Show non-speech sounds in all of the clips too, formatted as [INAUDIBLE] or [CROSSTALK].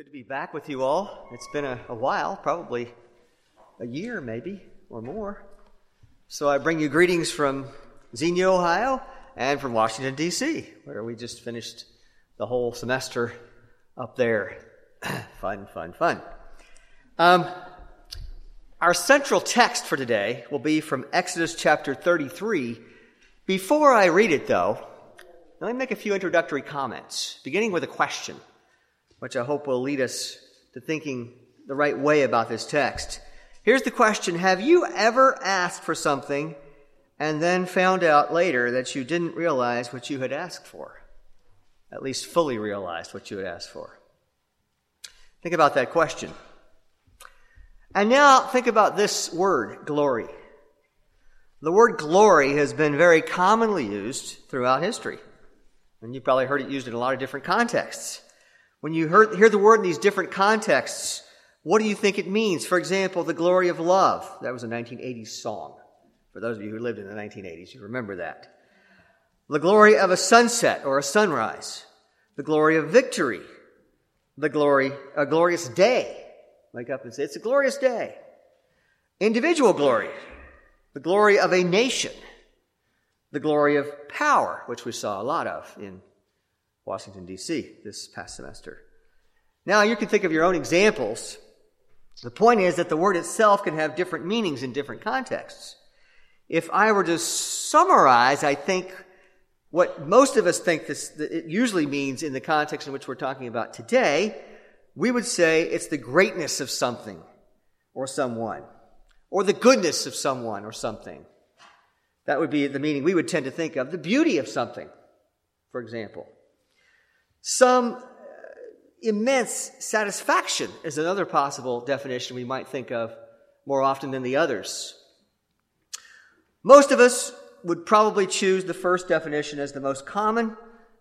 good to be back with you all. It's been a, a, while, probably a year maybe or more. So I bring you greetings from Xenia, Ohio, and from Washington, D.C., where we just finished the whole semester up there. [CLEARS THROAT] fun, fun, fun. Um, our central text for today will be from Exodus chapter 33. Before I read it, though, let me make a few introductory comments, beginning with a question which I hope will lead us to thinking the right way about this text. Here's the question Have you ever asked for something and then found out later that you didn't realize what you had asked for? At least fully realized what you had asked for. Think about that question. And now think about this word, glory. The word glory has been very commonly used throughout history. And you've probably heard it used in a lot of different contexts. When you hear the word in these different contexts, what do you think it means? For example, the glory of love. That was a 1980s song. For those of you who lived in the 1980s, you remember that. The glory of a sunset or a sunrise. The glory of victory. The glory, a glorious day. Wake up and say, it's a glorious day. Individual glory. The glory of a nation. The glory of power, which we saw a lot of in Washington, D.C. this past semester. Now, you can think of your own examples. The point is that the word itself can have different meanings in different contexts. If I were to summarize, I think what most of us think this, it usually means in the context in which we're talking about today, we would say it's the greatness of something or someone, or the goodness of someone or something. That would be the meaning we would tend to think of. The beauty of something, for example. Some uh, immense satisfaction is another possible definition we might think of more often than the others. Most of us would probably choose the first definition as the most common.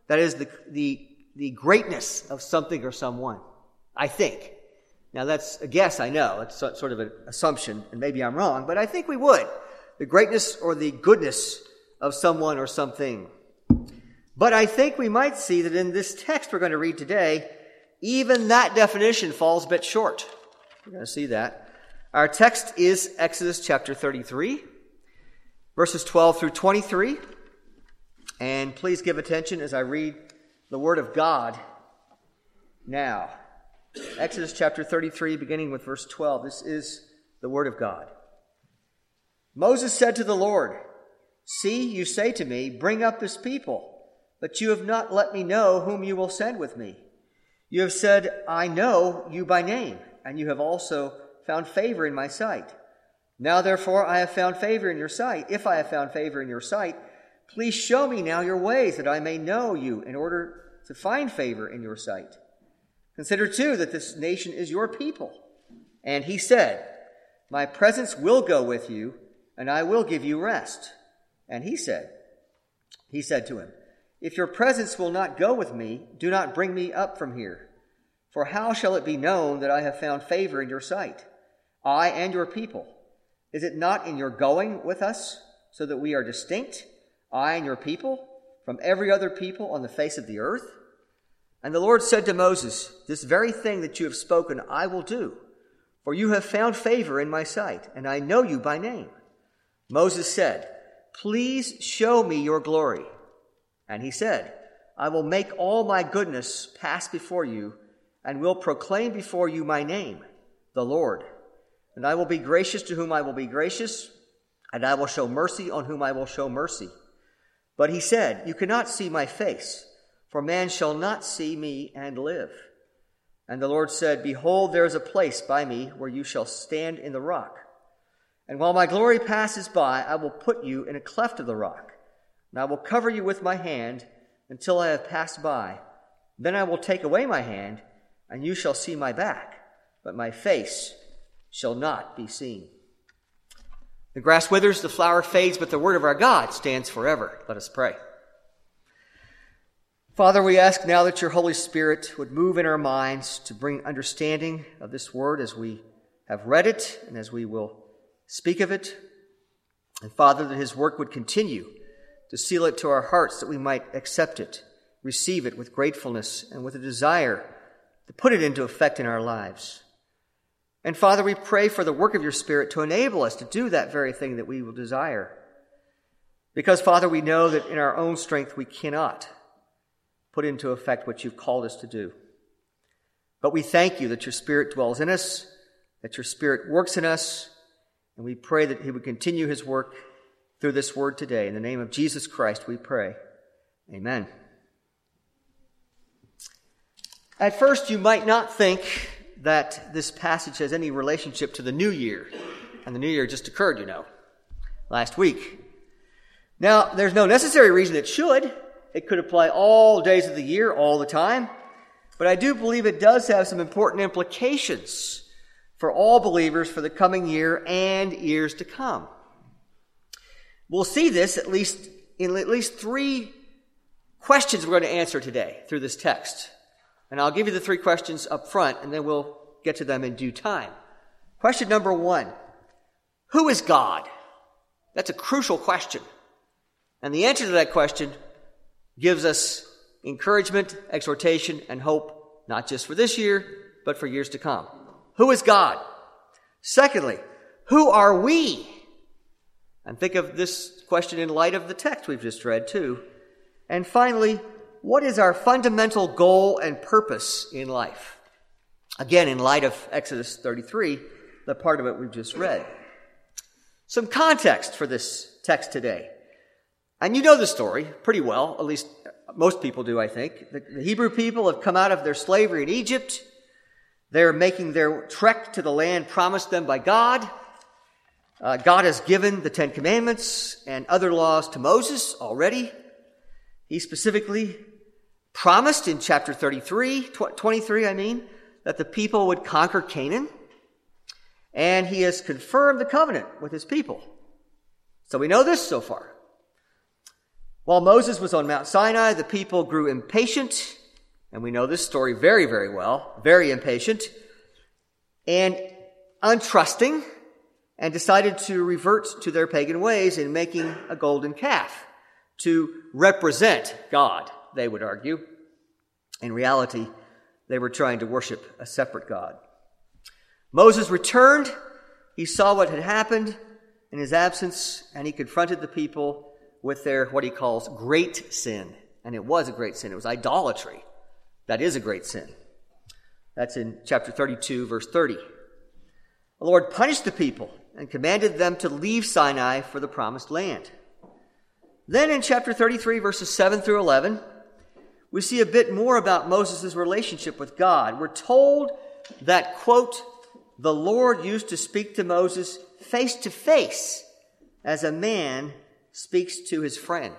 That is the, the, the greatness of something or someone. I think. Now that's a guess, I know. It's sort of an assumption, and maybe I'm wrong, but I think we would. The greatness or the goodness of someone or something. But I think we might see that in this text we're going to read today, even that definition falls a bit short. We're going to see that. Our text is Exodus chapter 33, verses 12 through 23. And please give attention as I read the Word of God now. Exodus chapter 33, beginning with verse 12. This is the Word of God. Moses said to the Lord, See, you say to me, Bring up this people but you have not let me know whom you will send with me. You have said, I know you by name, and you have also found favor in my sight. Now, therefore, I have found favor in your sight. If I have found favor in your sight, please show me now your ways that I may know you in order to find favor in your sight. Consider too that this nation is your people. And he said, My presence will go with you, and I will give you rest. And he said, He said to him, if your presence will not go with me, do not bring me up from here. For how shall it be known that I have found favor in your sight, I and your people? Is it not in your going with us, so that we are distinct, I and your people, from every other people on the face of the earth? And the Lord said to Moses, This very thing that you have spoken I will do, for you have found favor in my sight, and I know you by name. Moses said, Please show me your glory. And he said, I will make all my goodness pass before you, and will proclaim before you my name, the Lord. And I will be gracious to whom I will be gracious, and I will show mercy on whom I will show mercy. But he said, You cannot see my face, for man shall not see me and live. And the Lord said, Behold, there is a place by me where you shall stand in the rock. And while my glory passes by, I will put you in a cleft of the rock and I will cover you with my hand until I have passed by. Then I will take away my hand, and you shall see my back, but my face shall not be seen. The grass withers, the flower fades, but the word of our God stands forever. Let us pray. Father, we ask now that your Holy Spirit would move in our minds to bring understanding of this word as we have read it and as we will speak of it. And Father, that his work would continue to seal it to our hearts that we might accept it, receive it with gratefulness, and with a desire to put it into effect in our lives. And Father, we pray for the work of your Spirit to enable us to do that very thing that we will desire. Because, Father, we know that in our own strength we cannot put into effect what you've called us to do. But we thank you that your Spirit dwells in us, that your Spirit works in us, and we pray that he would continue his work through this word today. In the name of Jesus Christ, we pray. Amen. At first, you might not think that this passage has any relationship to the new year. And the new year just occurred, you know, last week. Now, there's no necessary reason it should. It could apply all days of the year, all the time. But I do believe it does have some important implications for all believers for the coming year and years to come. We'll see this at least in at least three questions we're going to answer today through this text. And I'll give you the three questions up front and then we'll get to them in due time. Question number one. Who is God? That's a crucial question. And the answer to that question gives us encouragement, exhortation, and hope, not just for this year, but for years to come. Who is God? Secondly, who are we? And think of this question in light of the text we've just read, too. And finally, what is our fundamental goal and purpose in life? Again, in light of Exodus 33, the part of it we've just read. Some context for this text today. And you know the story pretty well, at least most people do, I think. The, the Hebrew people have come out of their slavery in Egypt. They're making their trek to the land promised them by God. Uh, God has given the Ten Commandments and other laws to Moses already. He specifically promised in chapter 33, tw- 23, I mean, that the people would conquer Canaan. And he has confirmed the covenant with his people. So we know this so far. While Moses was on Mount Sinai, the people grew impatient, and we know this story very, very well, very impatient, and untrusting, and decided to revert to their pagan ways in making a golden calf to represent God, they would argue. In reality, they were trying to worship a separate God. Moses returned. He saw what had happened in his absence, and he confronted the people with their, what he calls, great sin. And it was a great sin. It was idolatry. That is a great sin. That's in chapter 32, verse 30. The Lord punished the people and commanded them to leave Sinai for the promised land. Then in chapter 33, verses 7 through 11, we see a bit more about Moses' relationship with God. We're told that, quote, the Lord used to speak to Moses face to face as a man speaks to his friend.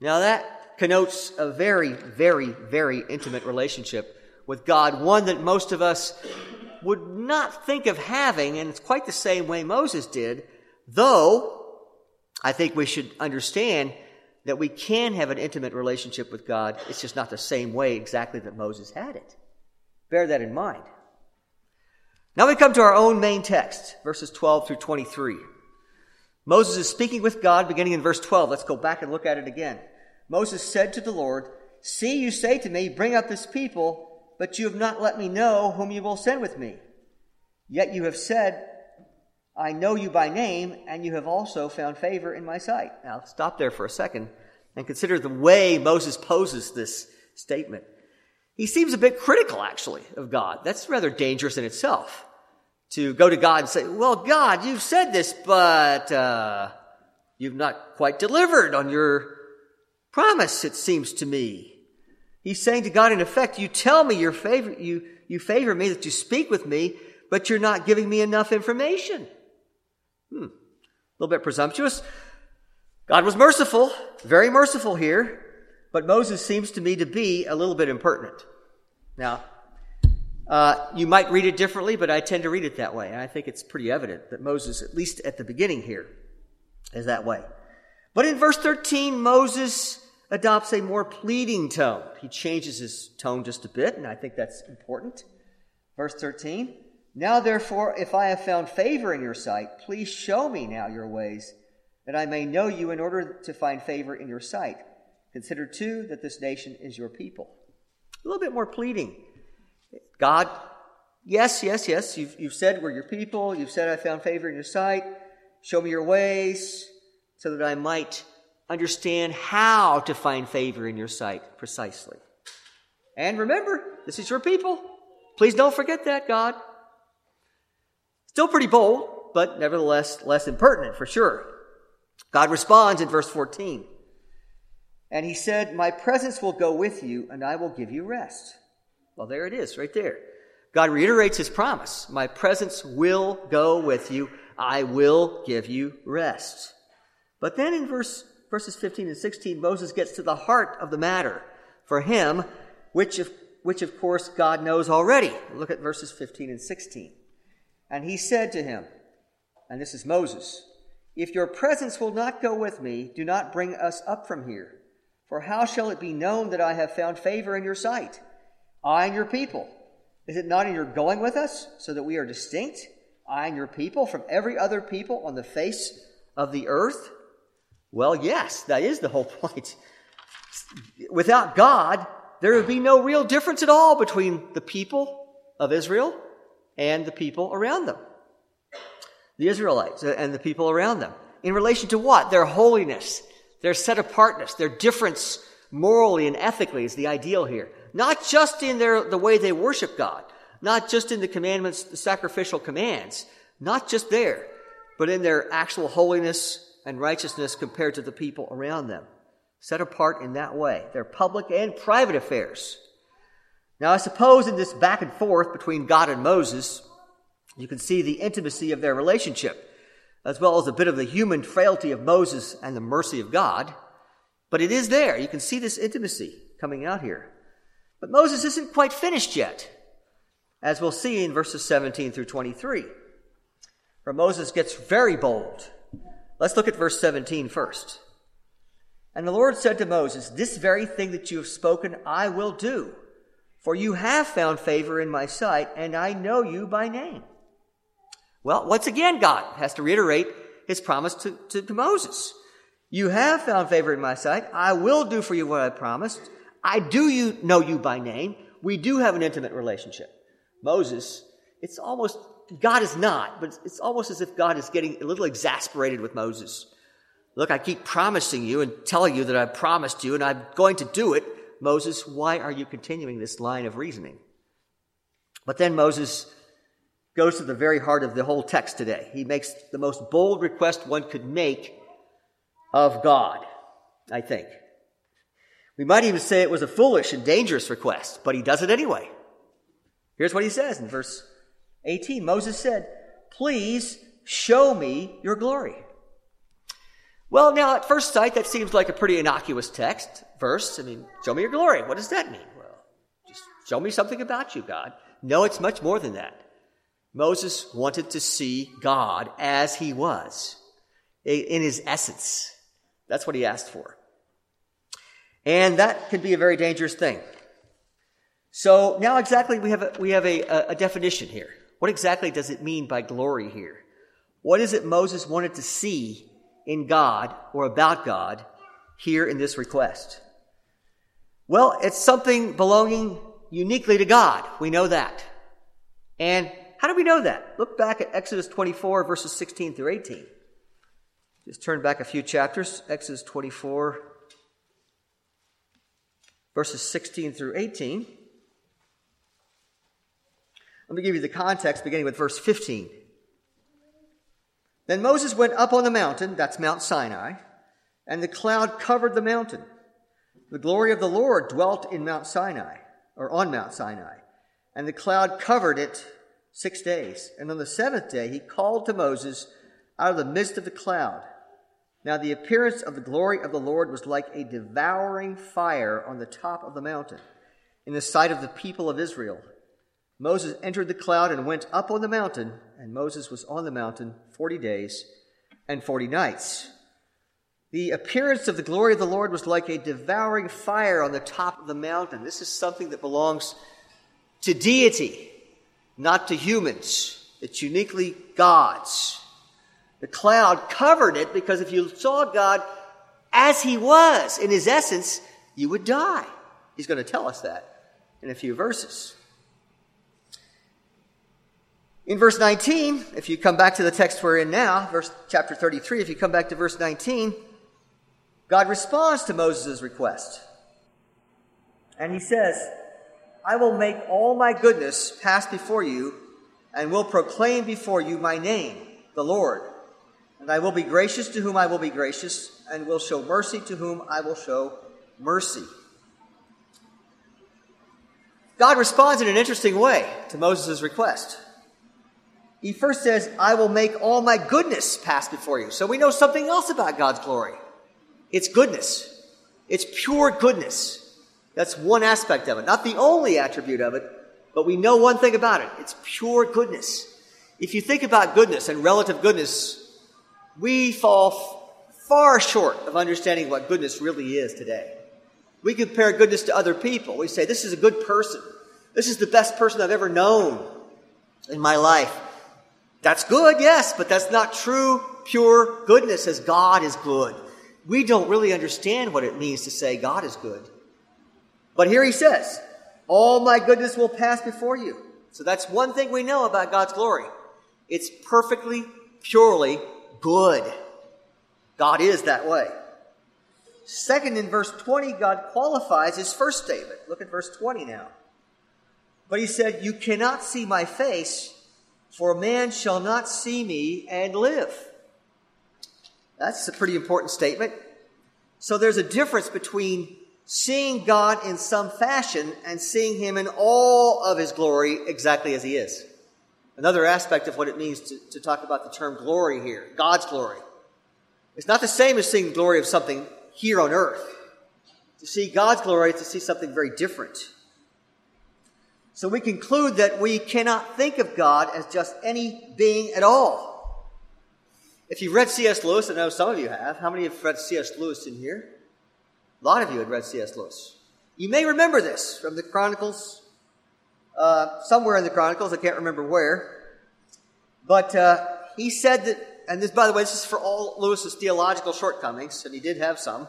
Now that connotes a very, very, very intimate relationship with God, one that most of us would not think of having, and it's quite the same way Moses did, though I think we should understand that we can have an intimate relationship with God. It's just not the same way exactly that Moses had it. Bear that in mind. Now we come to our own main text, verses 12 through 23. Moses is speaking with God beginning in verse 12. Let's go back and look at it again. Moses said to the Lord, See, you say to me, Bring up this people, but you have not let me know whom you will send with me. Yet you have said, I know you by name, and you have also found favor in my sight. Now, stop there for a second and consider the way Moses poses this statement. He seems a bit critical, actually, of God. That's rather dangerous in itself. To go to God and say, Well, God, you've said this, but uh, you've not quite delivered on your promise, it seems to me. He's saying to God, in effect, You tell me your favor, you, you favor me, that you speak with me, but you're not giving me enough information. Hmm. A little bit presumptuous. God was merciful, very merciful here, but Moses seems to me to be a little bit impertinent. Now, uh, you might read it differently, but I tend to read it that way. And I think it's pretty evident that Moses, at least at the beginning here, is that way. But in verse 13, Moses adopts a more pleading tone. He changes his tone just a bit, and I think that's important. Verse 13 now, therefore, if I have found favor in your sight, please show me now your ways, that I may know you in order to find favor in your sight. Consider, too, that this nation is your people. A little bit more pleading. God, yes, yes, yes, you've, you've said we're your people. You've said I found favor in your sight. Show me your ways so that I might understand how to find favor in your sight precisely. And remember, this is your people. Please don't forget that, God. Still pretty bold, but nevertheless less impertinent for sure. God responds in verse 14. And he said, My presence will go with you, and I will give you rest. Well, there it is, right there. God reiterates his promise My presence will go with you, I will give you rest. But then in verse, verses 15 and 16, Moses gets to the heart of the matter for him, which of, which of course God knows already. Look at verses 15 and 16. And he said to him, and this is Moses, If your presence will not go with me, do not bring us up from here. For how shall it be known that I have found favor in your sight, I and your people? Is it not in your going with us, so that we are distinct, I and your people, from every other people on the face of the earth? Well, yes, that is the whole [LAUGHS] point. Without God, there would be no real difference at all between the people of Israel and the people around them. The Israelites and the people around them. In relation to what? Their holiness, their set apartness, their difference morally and ethically is the ideal here. Not just in their, the way they worship God, not just in the commandments, the sacrificial commands, not just there, but in their actual holiness and righteousness compared to the people around them. Set apart in that way, their public and private affairs. Now, I suppose in this back and forth between God and Moses, you can see the intimacy of their relationship as well as a bit of the human frailty of Moses and the mercy of God. But it is there. You can see this intimacy coming out here. But Moses isn't quite finished yet, as we'll see in verses 17 through 23, where Moses gets very bold. Let's look at verse 17 first. And the Lord said to Moses, This very thing that you have spoken, I will do, for you have found favor in my sight, and I know you by name. Well, once again, God has to reiterate his promise to, to, to, Moses. You have found favor in my sight. I will do for you what I promised. I do you know you by name. We do have an intimate relationship. Moses, it's almost, God is not, but it's almost as if God is getting a little exasperated with Moses. Look, I keep promising you and telling you that I promised you and I'm going to do it. Moses, why are you continuing this line of reasoning? But then Moses goes to the very heart of the whole text today. He makes the most bold request one could make of God, I think. We might even say it was a foolish and dangerous request, but he does it anyway. Here's what he says in verse 18 Moses said, Please show me your glory. Well, now at first sight, that seems like a pretty innocuous text, verse. I mean, show me your glory. What does that mean? Well, just show me something about you, God. No, it's much more than that. Moses wanted to see God as he was, in his essence. That's what he asked for. And that can be a very dangerous thing. So now exactly we have a, we have a, a definition here. What exactly does it mean by glory here? What is it Moses wanted to see in God or about God here in this request? Well, it's something belonging uniquely to God. We know that. And how do we know that? Look back at Exodus 24, verses 16 through 18. Just turn back a few chapters. Exodus 24, verses 16 through 18. Let me give you the context beginning with verse 15. Then Moses went up on the mountain, that's Mount Sinai, and the cloud covered the mountain. The glory of the Lord dwelt in Mount Sinai, or on Mount Sinai, and the cloud covered it six days. And on the seventh day, he called to Moses out of the midst of the cloud. Now, the appearance of the glory of the Lord was like a devouring fire on the top of the mountain in the sight of the people of Israel. Moses entered the cloud and went up on the mountain, and Moses was on the mountain 40 days and 40 nights. The appearance of the glory of the Lord was like a devouring fire on the top of the mountain. This is something that belongs to deity not to humans. It's uniquely God's. The cloud covered it because if you saw God as he was in his essence, you would die. He's going to tell us that in a few verses. In verse 19, if you come back to the text we're in now, verse chapter 33, if you come back to verse 19, God responds to Moses' request. And he says, I will make all my goodness pass before you and will proclaim before you my name, the Lord. And I will be gracious to whom I will be gracious, and will show mercy to whom I will show mercy. God responds in an interesting way to Moses' request. He first says, I will make all my goodness pass before you. So we know something else about God's glory. It's goodness. It's pure goodness. That's one aspect of it. Not the only attribute of it, but we know one thing about it. It's pure goodness. If you think about goodness and relative goodness, we fall far short of understanding what goodness really is today. We compare goodness to other people. We say, this is a good person. This is the best person I've ever known in my life. That's good, yes, but that's not true, pure goodness as God is good. We don't really understand what it means to say God is good. But here he says, all my goodness will pass before you. So that's one thing we know about God's glory. It's perfectly, purely good. God is that way. Second, in verse 20, God qualifies his first statement. Look at verse 20 now. But he said, You cannot see my face, for man shall not see me and live. That's a pretty important statement. So there's a difference between seeing God in some fashion and seeing him in all of his glory exactly as he is. Another aspect of what it means to, to talk about the term glory here, God's glory. It's not the same as seeing the glory of something here on earth. To see God's glory is to see something very different. So we conclude that we cannot think of God as just any being at all. If you've read C.S. Lewis, I know some of you have. How many have read C.S. Lewis in here? A lot of you had read C.S. Lewis. You may remember this from the Chronicles, uh, somewhere in the Chronicles, I can't remember where. But uh, he said that and this, by the way, this is for all Lewis's theological shortcomings, and he did have some,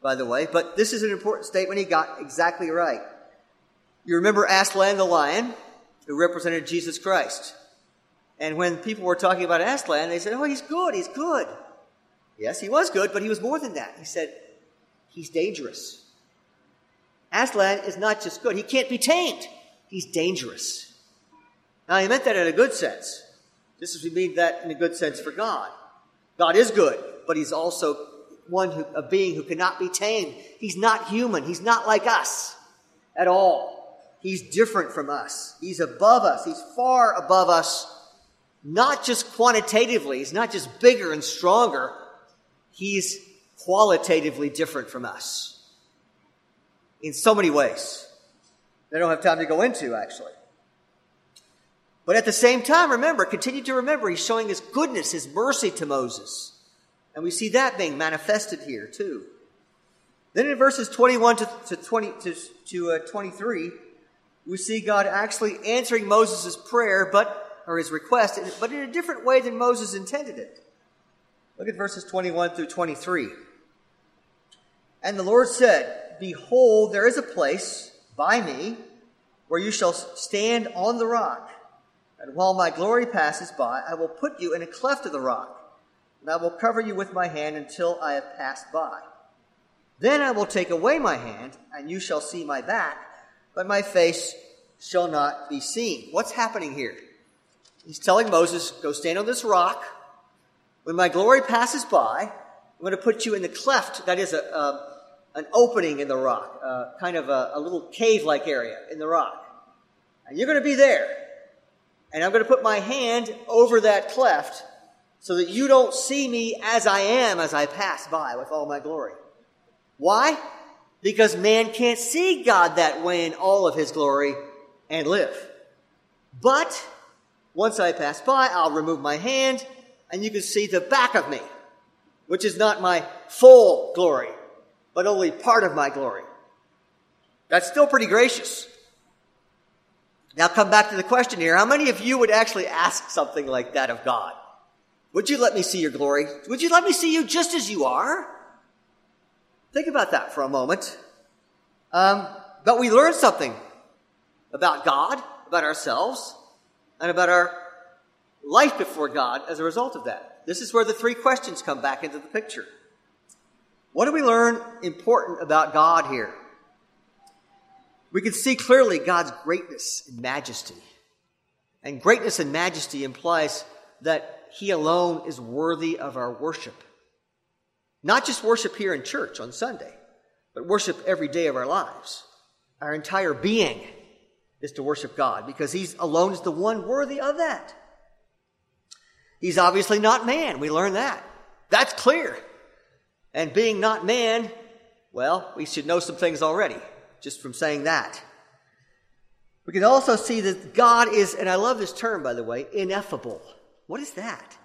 by the way, but this is an important statement he got exactly right. You remember Aslan the lion, who represented Jesus Christ. And when people were talking about Aslan, they said, Oh, he's good, he's good. Yes, he was good, but he was more than that. He said, He's dangerous. Aslan is not just good, he can't be tamed. He's dangerous. Now, he meant that in a good sense. Just as we mean that in a good sense for God. God is good, but He's also one who, a being who cannot be tamed. He's not human. He's not like us at all. He's different from us. He's above us. He's far above us, not just quantitatively. He's not just bigger and stronger. He's qualitatively different from us in so many ways. I don't have time to go into, actually. But at the same time, remember, continue to remember, he's showing his goodness, his mercy to Moses. And we see that being manifested here, too. Then in verses 21 to, to 20, to, to uh, 23, we see God actually answering Moses' prayer, but, or his request, but in a different way than Moses intended it. Look at verses 21 through 23. And the Lord said, Behold, there is a place by me where you shall stand on the rock. And while my glory passes by, I will put you in a cleft of the rock, and I will cover you with my hand until I have passed by. Then I will take away my hand, and you shall see my back, but my face shall not be seen. What's happening here? He's telling Moses, Go stand on this rock. When my glory passes by, I'm going to put you in the cleft, that is a, a an opening in the rock, kind of a, a little cave like area in the rock. And you're going to be there and I'm going to put my hand over that cleft so that you don't see me as I am as I pass by with all my glory. Why? Because man can't see God that way in all of his glory and live. But once I pass by, I'll remove my hand and you can see the back of me, which is not my full glory, but only part of my glory. That's still pretty gracious. Now come back to the question here. How many of you would actually ask something like that of God? Would you let me see your glory? Would you let me see you just as you are? Think about that for a moment. Um, but we learn something about God, about ourselves, and about our life before God as a result of that. This is where the three questions come back into the picture. What do we learn important about God here? We can see clearly God's greatness and majesty. And greatness and majesty implies that He alone is worthy of our worship. Not just worship here in church on Sunday, but worship every day of our lives. Our entire being is to worship God because He's alone is the one worthy of that. He's obviously not man. We learn that. That's clear. And being not man, well, we should know some things already just from saying that. We can also see that God is, and I love this term, by the way, ineffable. What is that?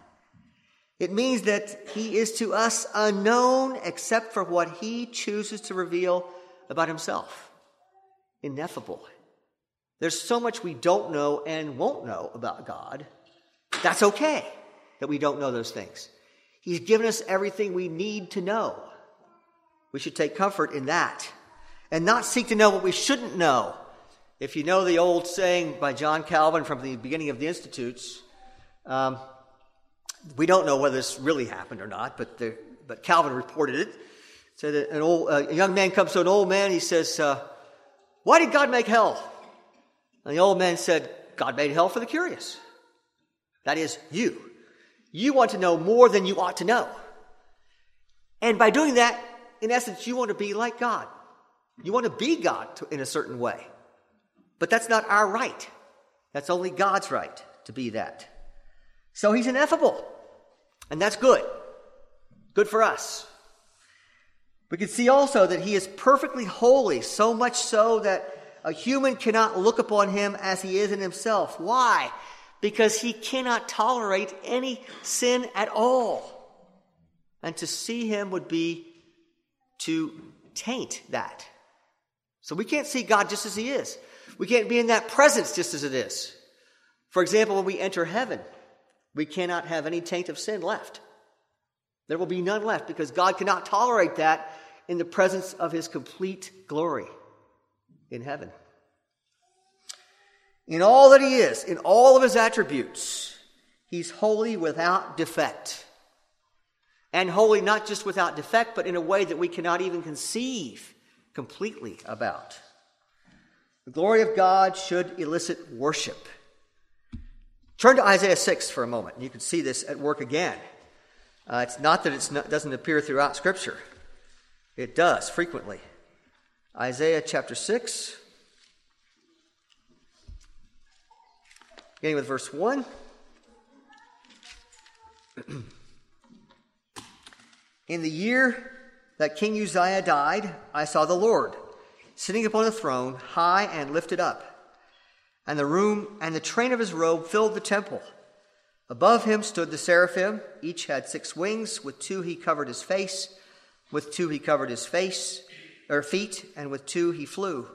It means that He is to us unknown except for what He chooses to reveal about Himself. Ineffable. There's so much we don't know and won't know about God. That's okay that we don't know those things. He's given us everything we need to know. We should take comfort in that and not seek to know what we shouldn't know. If you know the old saying by John Calvin from the beginning of the Institutes, um, we don't know whether this really happened or not, but, the, but Calvin reported it. Said that an old, uh, a young man comes to an old man. He says, uh, "Why did God make hell?" And the old man said, "God made hell for the curious. That is, you. You want to know more than you ought to know. And by doing that, in essence, you want to be like God. You want to be God to, in a certain way. But that's not our right. That's only God's right to be that. So he's ineffable. And that's good. Good for us. We can see also that he is perfectly holy, so much so that a human cannot look upon him as he is in himself. Why? Because he cannot tolerate any sin at all. And to see him would be to taint that. So we can't see God just as He is. We can't be in that presence just as it is. For example, when we enter heaven, we cannot have any taint of sin left. There will be none left because God cannot tolerate that in the presence of His complete glory in heaven. In all that He is, in all of His attributes, He's holy without defect. And holy not just without defect, but in a way that we cannot even conceive completely about. The glory of God should elicit worship. Turn to Isaiah 6 for a moment. and You can see this at work again. Uh, it's not that it doesn't appear throughout Scripture, it does frequently. Isaiah chapter 6, beginning with verse 1. [CLEARS THROAT] In the year that King Uzziah died, I saw the Lord sitting upon a throne, high and lifted up. And the room and the train of his robe filled the temple. Above him stood the seraphim. Each had six wings. With two he covered his face, with two he covered his face or feet, and with two he flew.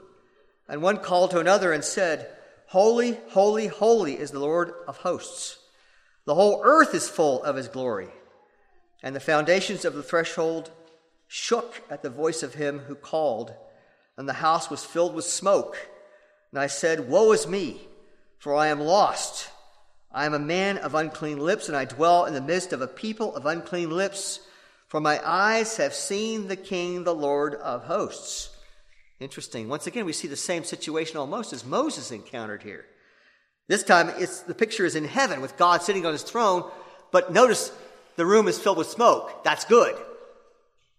And one called to another and said, Holy, holy, holy is the Lord of hosts. The whole earth is full of his glory. And the foundations of the threshold shook at the voice of him who called, and the house was filled with smoke. And I said, Woe is me, for I am lost. I am a man of unclean lips, and I dwell in the midst of a people of unclean lips, for my eyes have seen the King, the Lord of hosts. Interesting. Once again, we see the same situation almost as Moses encountered here. This time, it's, the picture is in heaven with God sitting on his throne, but notice the room is filled with smoke. That's good.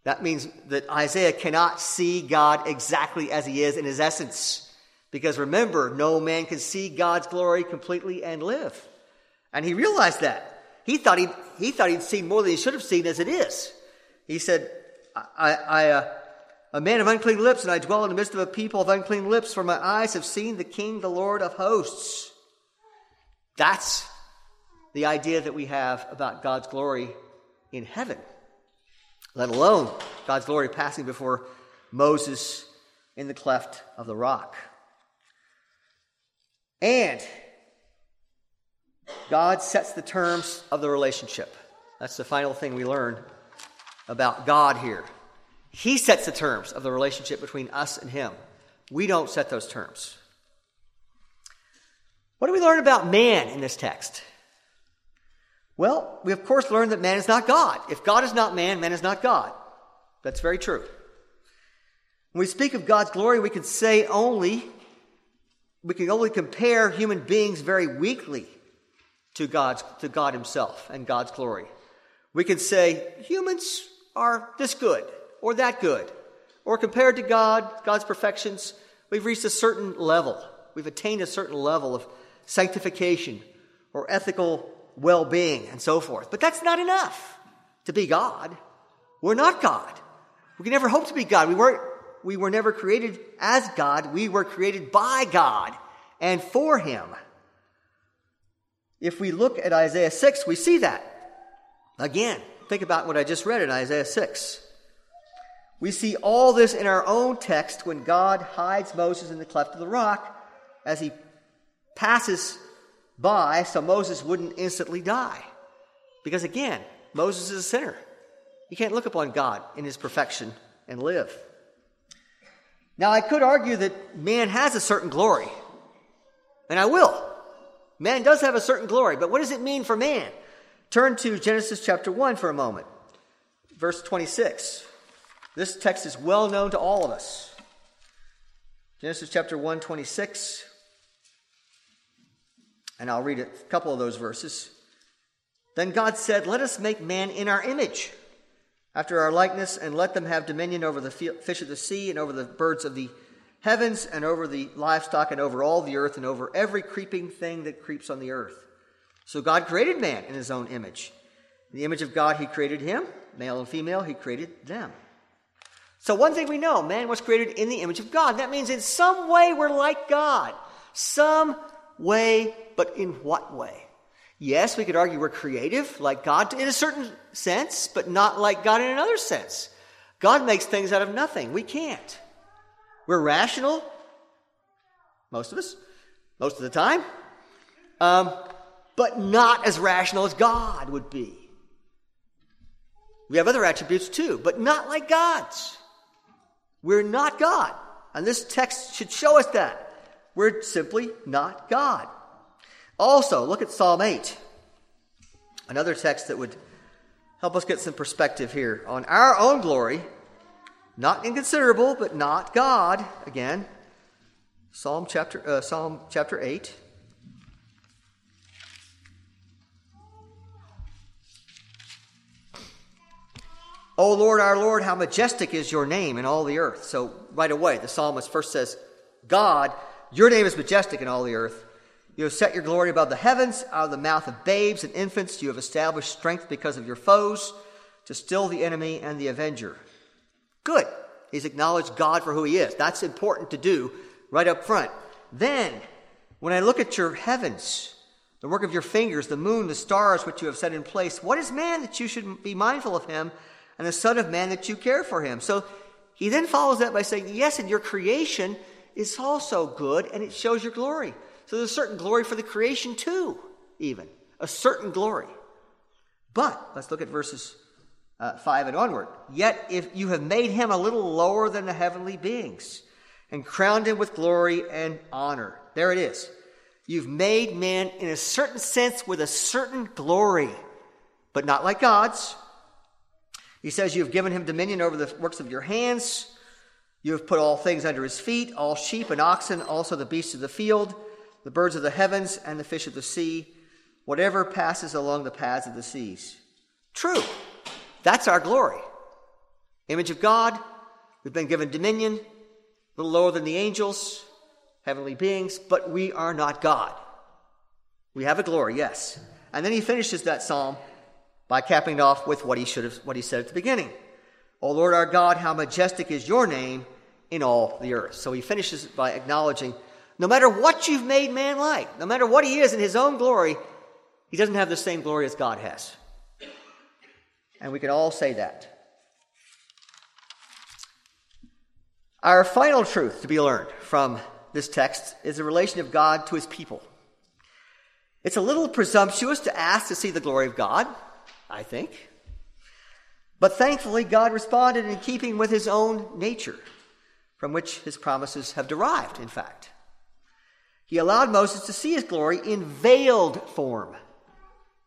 That means that Isaiah cannot see God exactly as he is in his essence. Because remember, no man can see God's glory completely and live. And he realized that. He thought he'd, he thought he'd seen more than he should have seen as it is. He said, I, I, uh, a man of unclean lips, and I dwell in the midst of a people of unclean lips, for my eyes have seen the King, the Lord of hosts. That's the idea that we have about God's glory in heaven let alone God's glory passing before Moses in the cleft of the rock. And God sets the terms of the relationship. That's the final thing we learn about God here. He sets the terms of the relationship between us and Him. We don't set those terms. What do we learn about man in this text? Well, we of course learn that man is not God. If God is not man, man is not God. That's very true. When we speak of God's glory, we can say only, we can only compare human beings very weakly to God's, to God himself and God's glory. We can say humans are this good or that good, or compared to God, God's perfections, we've reached a certain level. We've attained a certain level of sanctification or ethical well being and so forth. But that's not enough to be God. We're not God. We can never hope to be God. We weren't, we were never created as God. We were created by God and for Him. If we look at Isaiah 6, we see that. Again, think about what I just read in Isaiah 6. We see all this in our own text when God hides Moses in the cleft of the rock as he passes by so Moses wouldn't instantly die. Because again, Moses is a sinner. He can't look upon God in his perfection and live. Now, I could argue that man has a certain glory, and I will. Man does have a certain glory, but what does it mean for man? Turn to Genesis chapter 1 for a moment, verse 26. This text is well known to all of us. Genesis chapter 1, 26. And I'll read a couple of those verses. Then God said, Let us make man in our image, after our likeness, and let them have dominion over the fish of the sea, and over the birds of the heavens, and over the livestock, and over all the earth, and over every creeping thing that creeps on the earth. So God created man in his own image. In the image of God, he created him, male and female, he created them. So, one thing we know man was created in the image of God. That means in some way we're like God. Some way, but in what way? Yes, we could argue we're creative, like God in a certain sense, but not like God in another sense. God makes things out of nothing. We can't. We're rational, most of us, most of the time, um, but not as rational as God would be. We have other attributes too, but not like God's. We're not God. And this text should show us that. We're simply not God. Also, look at Psalm 8, another text that would help us get some perspective here on our own glory, not inconsiderable, but not God. Again, Psalm chapter, uh, Psalm chapter 8. O Lord, our Lord, how majestic is your name in all the earth. So, right away, the psalmist first says, God your name is majestic in all the earth. You have set your glory above the heavens. Out of the mouth of babes and infants, you have established strength because of your foes to still the enemy and the avenger. Good. He's acknowledged God for who he is. That's important to do right up front. Then, when I look at your heavens, the work of your fingers, the moon, the stars which you have set in place, what is man that you should be mindful of him, and the Son of Man that you care for him? So he then follows that by saying, Yes, and your creation, is also good and it shows your glory. So there's a certain glory for the creation too, even. A certain glory. But let's look at verses uh, 5 and onward. Yet if you have made him a little lower than the heavenly beings and crowned him with glory and honor. There it is. You've made man in a certain sense with a certain glory, but not like God's. He says, You have given him dominion over the works of your hands. You have put all things under his feet, all sheep and oxen, also the beasts of the field, the birds of the heavens, and the fish of the sea, whatever passes along the paths of the seas. True. That's our glory. Image of God. We've been given dominion, a little lower than the angels, heavenly beings, but we are not God. We have a glory, yes. And then he finishes that psalm by capping it off with what he should have what he said at the beginning. O Lord our God, how majestic is your name in all the earth. So he finishes by acknowledging no matter what you've made man like, no matter what he is in his own glory, he doesn't have the same glory as God has. And we can all say that. Our final truth to be learned from this text is the relation of God to his people. It's a little presumptuous to ask to see the glory of God, I think. But thankfully, God responded in keeping with his own nature from which his promises have derived, in fact. He allowed Moses to see his glory in veiled form.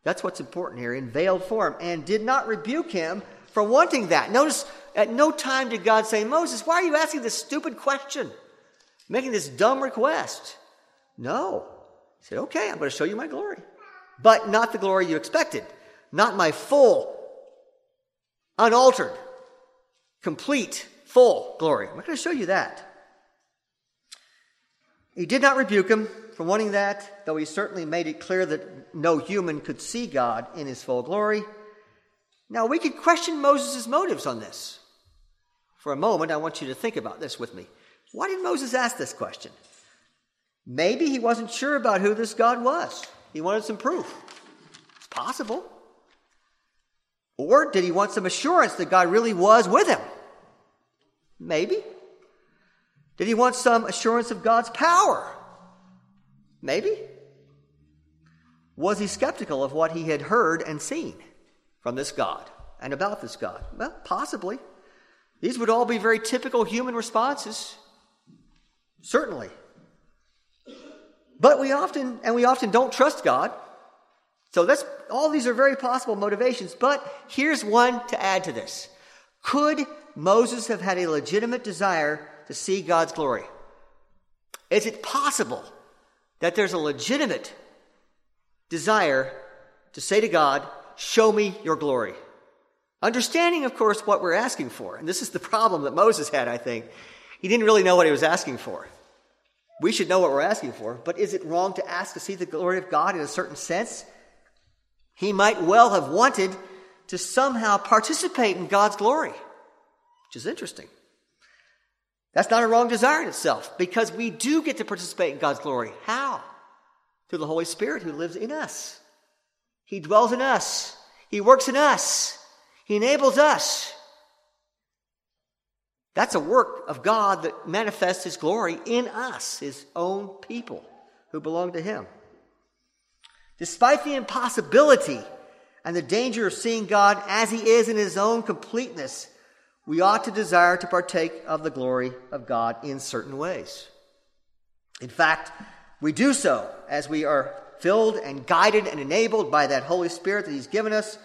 That's what's important here, in veiled form, and did not rebuke him for wanting that. Notice, at no time did God say, Moses, why are you asking this stupid question? Making this dumb request? No. He said, okay, I'm going to show you my glory. But not the glory you expected. Not my full, unaltered, complete, full glory. I'm not going to show you that. He did not rebuke him for wanting that, though he certainly made it clear that no human could see God in his full glory. Now, we could question Moses' motives on this. For a moment, I want you to think about this with me. Why did Moses ask this question? Maybe he wasn't sure about who this God was. He wanted some proof. It's possible. Or did he want some assurance that God really was with him? Maybe. Did he want some assurance of God's power? Maybe. Was he skeptical of what he had heard and seen from this God and about this God? Well, possibly. These would all be very typical human responses. Certainly. But we often, and we often don't trust God. So that's, all these are very possible motivations. But here's one to add to this. Could Moses have had a legitimate desire to see God's glory? Is it possible that there's a legitimate desire to say to God, Show me your glory? Understanding, of course, what we're asking for. And this is the problem that Moses had, I think. He didn't really know what he was asking for. We should know what we're asking for, but is it wrong to ask to see the glory of God in a certain sense? He might well have wanted to somehow participate in God's glory, which is interesting. That's not a wrong desire in itself because we do get to participate in God's glory. How? Through the Holy Spirit who lives in us. He dwells in us. He works in us. He enables us. That's a work of God that manifests His glory in us, His own people who belong to Him. Despite the impossibility and the danger of seeing God as He is in His own completeness, we ought to desire to partake of the glory of God in certain ways. In fact, we do so as we are filled and guided and enabled by that Holy Spirit that He's given us.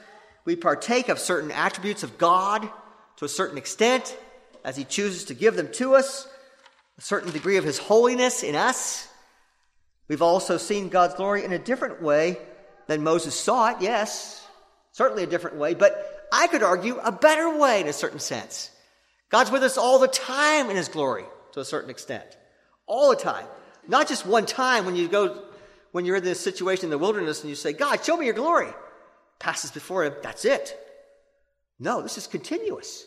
We partake of certain attributes of God to a certain extent as He chooses to give them to us, a certain degree of His holiness in us. We've also seen God's glory in a different way than Moses saw it, yes, certainly a different way, but I could argue a better way in a certain sense. God's with us all the time in His glory to a certain extent. All the time. Not just one time when you go, when you're in this situation in the wilderness and you say, God, show me your glory. Passes before Him, that's it. No, this is continuous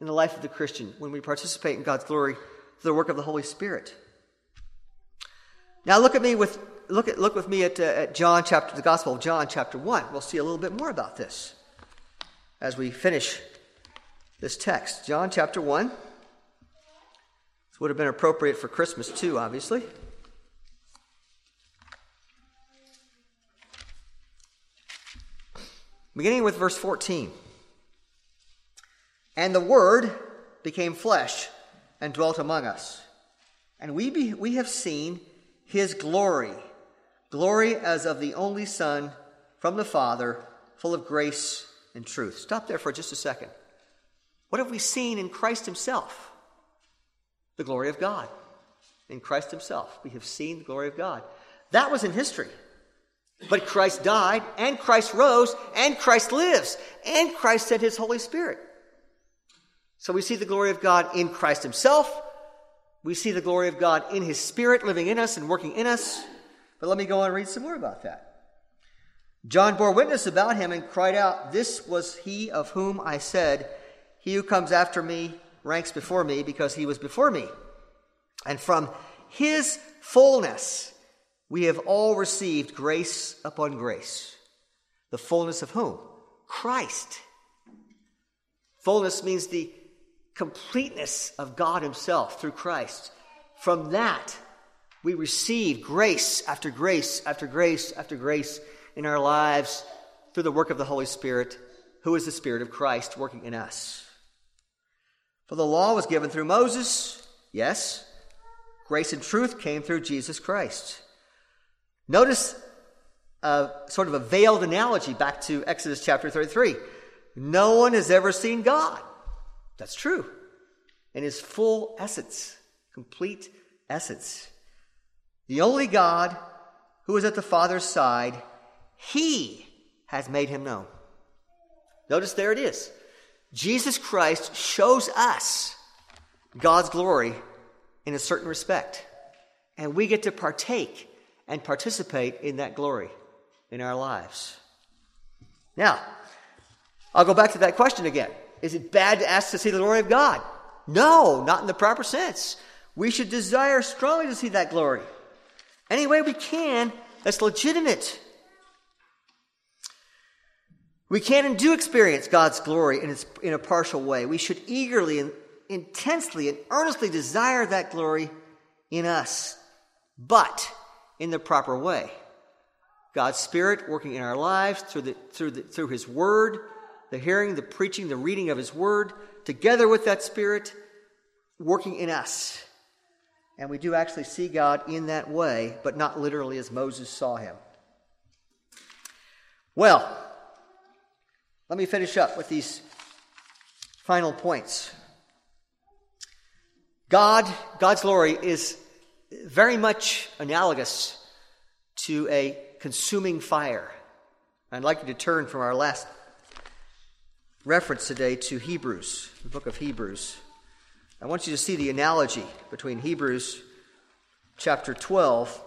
in the life of the Christian when we participate in God's glory through the work of the Holy Spirit. Now look at me with look at look with me at, uh, at John chapter the Gospel of John chapter one. We'll see a little bit more about this as we finish this text. John chapter one. This would have been appropriate for Christmas too, obviously. Beginning with verse 14. And the Word became flesh and dwelt among us. And we, be, we have seen his glory, glory as of the only Son from the Father, full of grace and truth. Stop there for just a second. What have we seen in Christ Himself? The glory of God. In Christ Himself, we have seen the glory of God. That was in history. But Christ died, and Christ rose, and Christ lives, and Christ sent His Holy Spirit. So we see the glory of God in Christ Himself. We see the glory of God in His Spirit living in us and working in us. But let me go on and read some more about that. John bore witness about him and cried out, This was he of whom I said, He who comes after me ranks before me because he was before me. And from his fullness we have all received grace upon grace. The fullness of whom? Christ. Fullness means the completeness of God Himself through Christ. From that, we receive grace after grace after grace after grace in our lives through the work of the Holy Spirit, who is the Spirit of Christ working in us. For the law was given through Moses, yes. Grace and truth came through Jesus Christ. Notice a sort of a veiled analogy back to Exodus chapter 33. No one has ever seen God. That's true. In his full essence, complete essence. The only God who is at the Father's side, he has made him known. Notice there it is. Jesus Christ shows us God's glory in a certain respect. And we get to partake and participate in that glory in our lives. Now, I'll go back to that question again. Is it bad to ask to see the glory of God? No, not in the proper sense. We should desire strongly to see that glory. Any way we can, that's legitimate. We can and do experience God's glory in, its, in a partial way. We should eagerly and intensely and earnestly desire that glory in us, but in the proper way. God's Spirit working in our lives through, the, through, the, through His Word, the hearing, the preaching, the reading of His Word, together with that Spirit working in us. And we do actually see God in that way, but not literally as Moses saw Him. Well, let me finish up with these final points. God, God's glory is very much analogous to a consuming fire. I'd like you to turn from our last reference today to Hebrews, the book of Hebrews. I want you to see the analogy between Hebrews chapter 12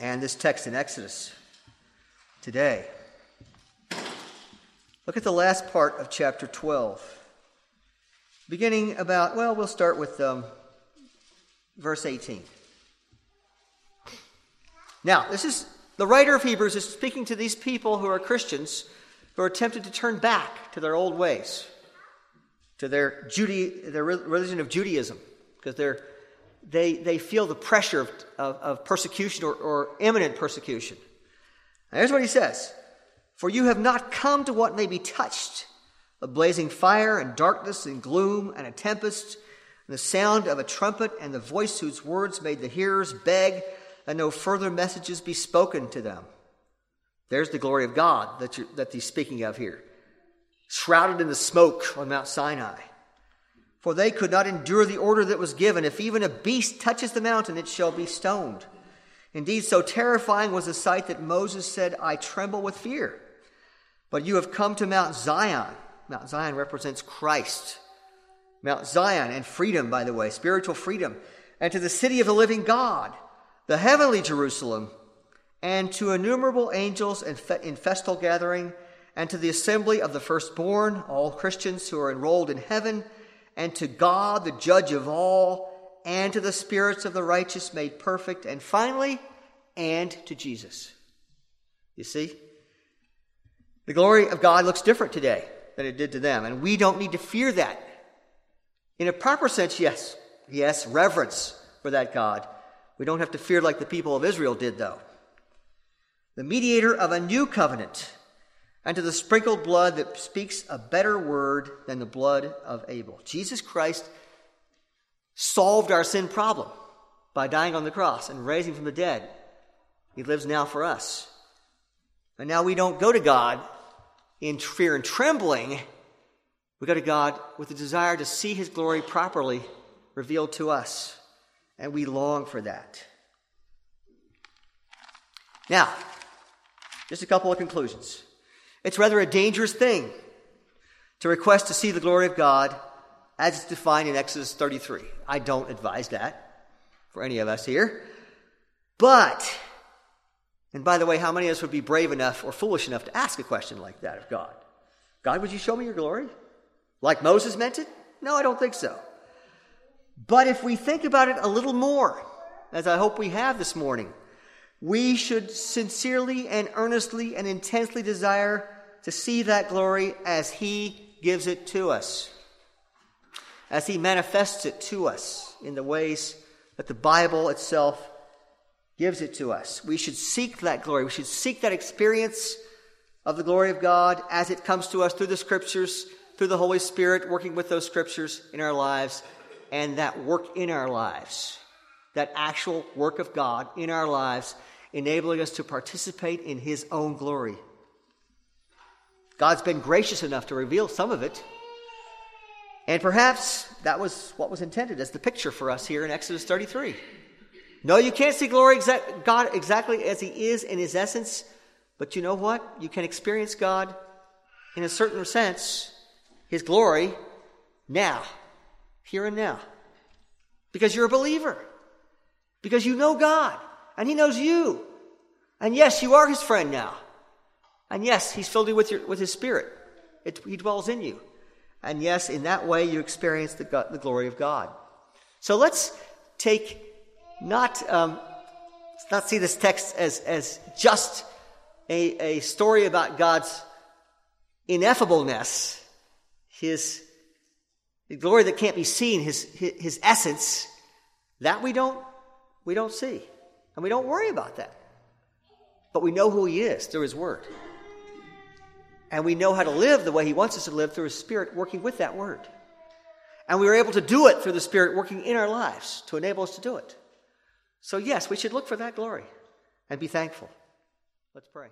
and this text in Exodus today. Look at the last part of chapter 12. Beginning about, well, we'll start with um, verse 18. Now, this is the writer of Hebrews is speaking to these people who are Christians who are tempted to turn back to their old ways, to their, Jude- their religion of Judaism, because they're, they, they feel the pressure of, of, of persecution or, or imminent persecution. Here's what he says For you have not come to what may be touched a blazing fire and darkness and gloom and a tempest and the sound of a trumpet and the voice whose words made the hearers beg that no further messages be spoken to them. There's the glory of God that, that he's speaking of here, shrouded in the smoke on Mount Sinai. For they could not endure the order that was given. If even a beast touches the mountain, it shall be stoned. Indeed, so terrifying was the sight that Moses said, I tremble with fear. But you have come to Mount Zion. Mount Zion represents Christ. Mount Zion and freedom, by the way, spiritual freedom. And to the city of the living God the heavenly Jerusalem, and to innumerable angels in, festal gathering, and to the assembly of the firstborn, all Christians who are enrolled in heaven, and to God, the judge of all, and to the spirits of the righteous made perfect, and finally, and to Jesus. You see? The glory of God looks different today than it did to them, and we don't need to fear that. In a proper sense, yes. Yes, reverence for that God. We don't have to fear like the people of Israel did, though. The mediator of a new covenant, and to the sprinkled blood that speaks a better word than the blood of Abel. Jesus Christ solved our sin problem by dying on the cross and raising from the dead. He lives now for us. And now we don't go to God in fear and trembling. We go to God with the desire to see His glory properly revealed to us and we long for that. Now, just a couple of conclusions. It's rather a dangerous thing to request to see the glory of God as it's defined in Exodus 33. I don't advise that for any of us here. But, and by the way, how many of us would be brave enough or foolish enough to ask a question like that of God? God, would you show me your glory? Like Moses meant it? No, I don't think so. But if we think about it a little more, as I hope we have this morning, we should sincerely and earnestly and intensely desire to see that glory as He gives it to us, as He manifests it to us in the ways that the Bible itself gives it to us. We should seek that glory. We should seek that experience of the glory of God as it comes to us through the Scriptures, through the Holy Spirit working with those Scriptures in our lives and that work in our lives, that actual work of God in our lives, enabling us to participate in His own glory. God's been gracious enough to reveal some of it. And perhaps that was what was intended as the picture for us here in Exodus 33. No, you can't see glory exa- God exactly as He is in His essence, but you know what? You can experience God in a certain sense, His glory, now, here and now. Because you're a believer. Because you know God, and He knows you. And yes, you are His friend now. And yes, He's filled you with, your, with His Spirit. It, he dwells in you. And yes, in that way, you experience the, the glory of God. So let's take not, um, not see this text as, as just a, a story about God's ineffableness, His the glory that can't be seen, His, his, his essence, that we don't, we don't see. And we don't worry about that. But we know who He is through His Word. And we know how to live the way He wants us to live through His Spirit working with that Word. And we are able to do it through the Spirit working in our lives to enable us to do it. So, yes, we should look for that glory and be thankful. Let's pray.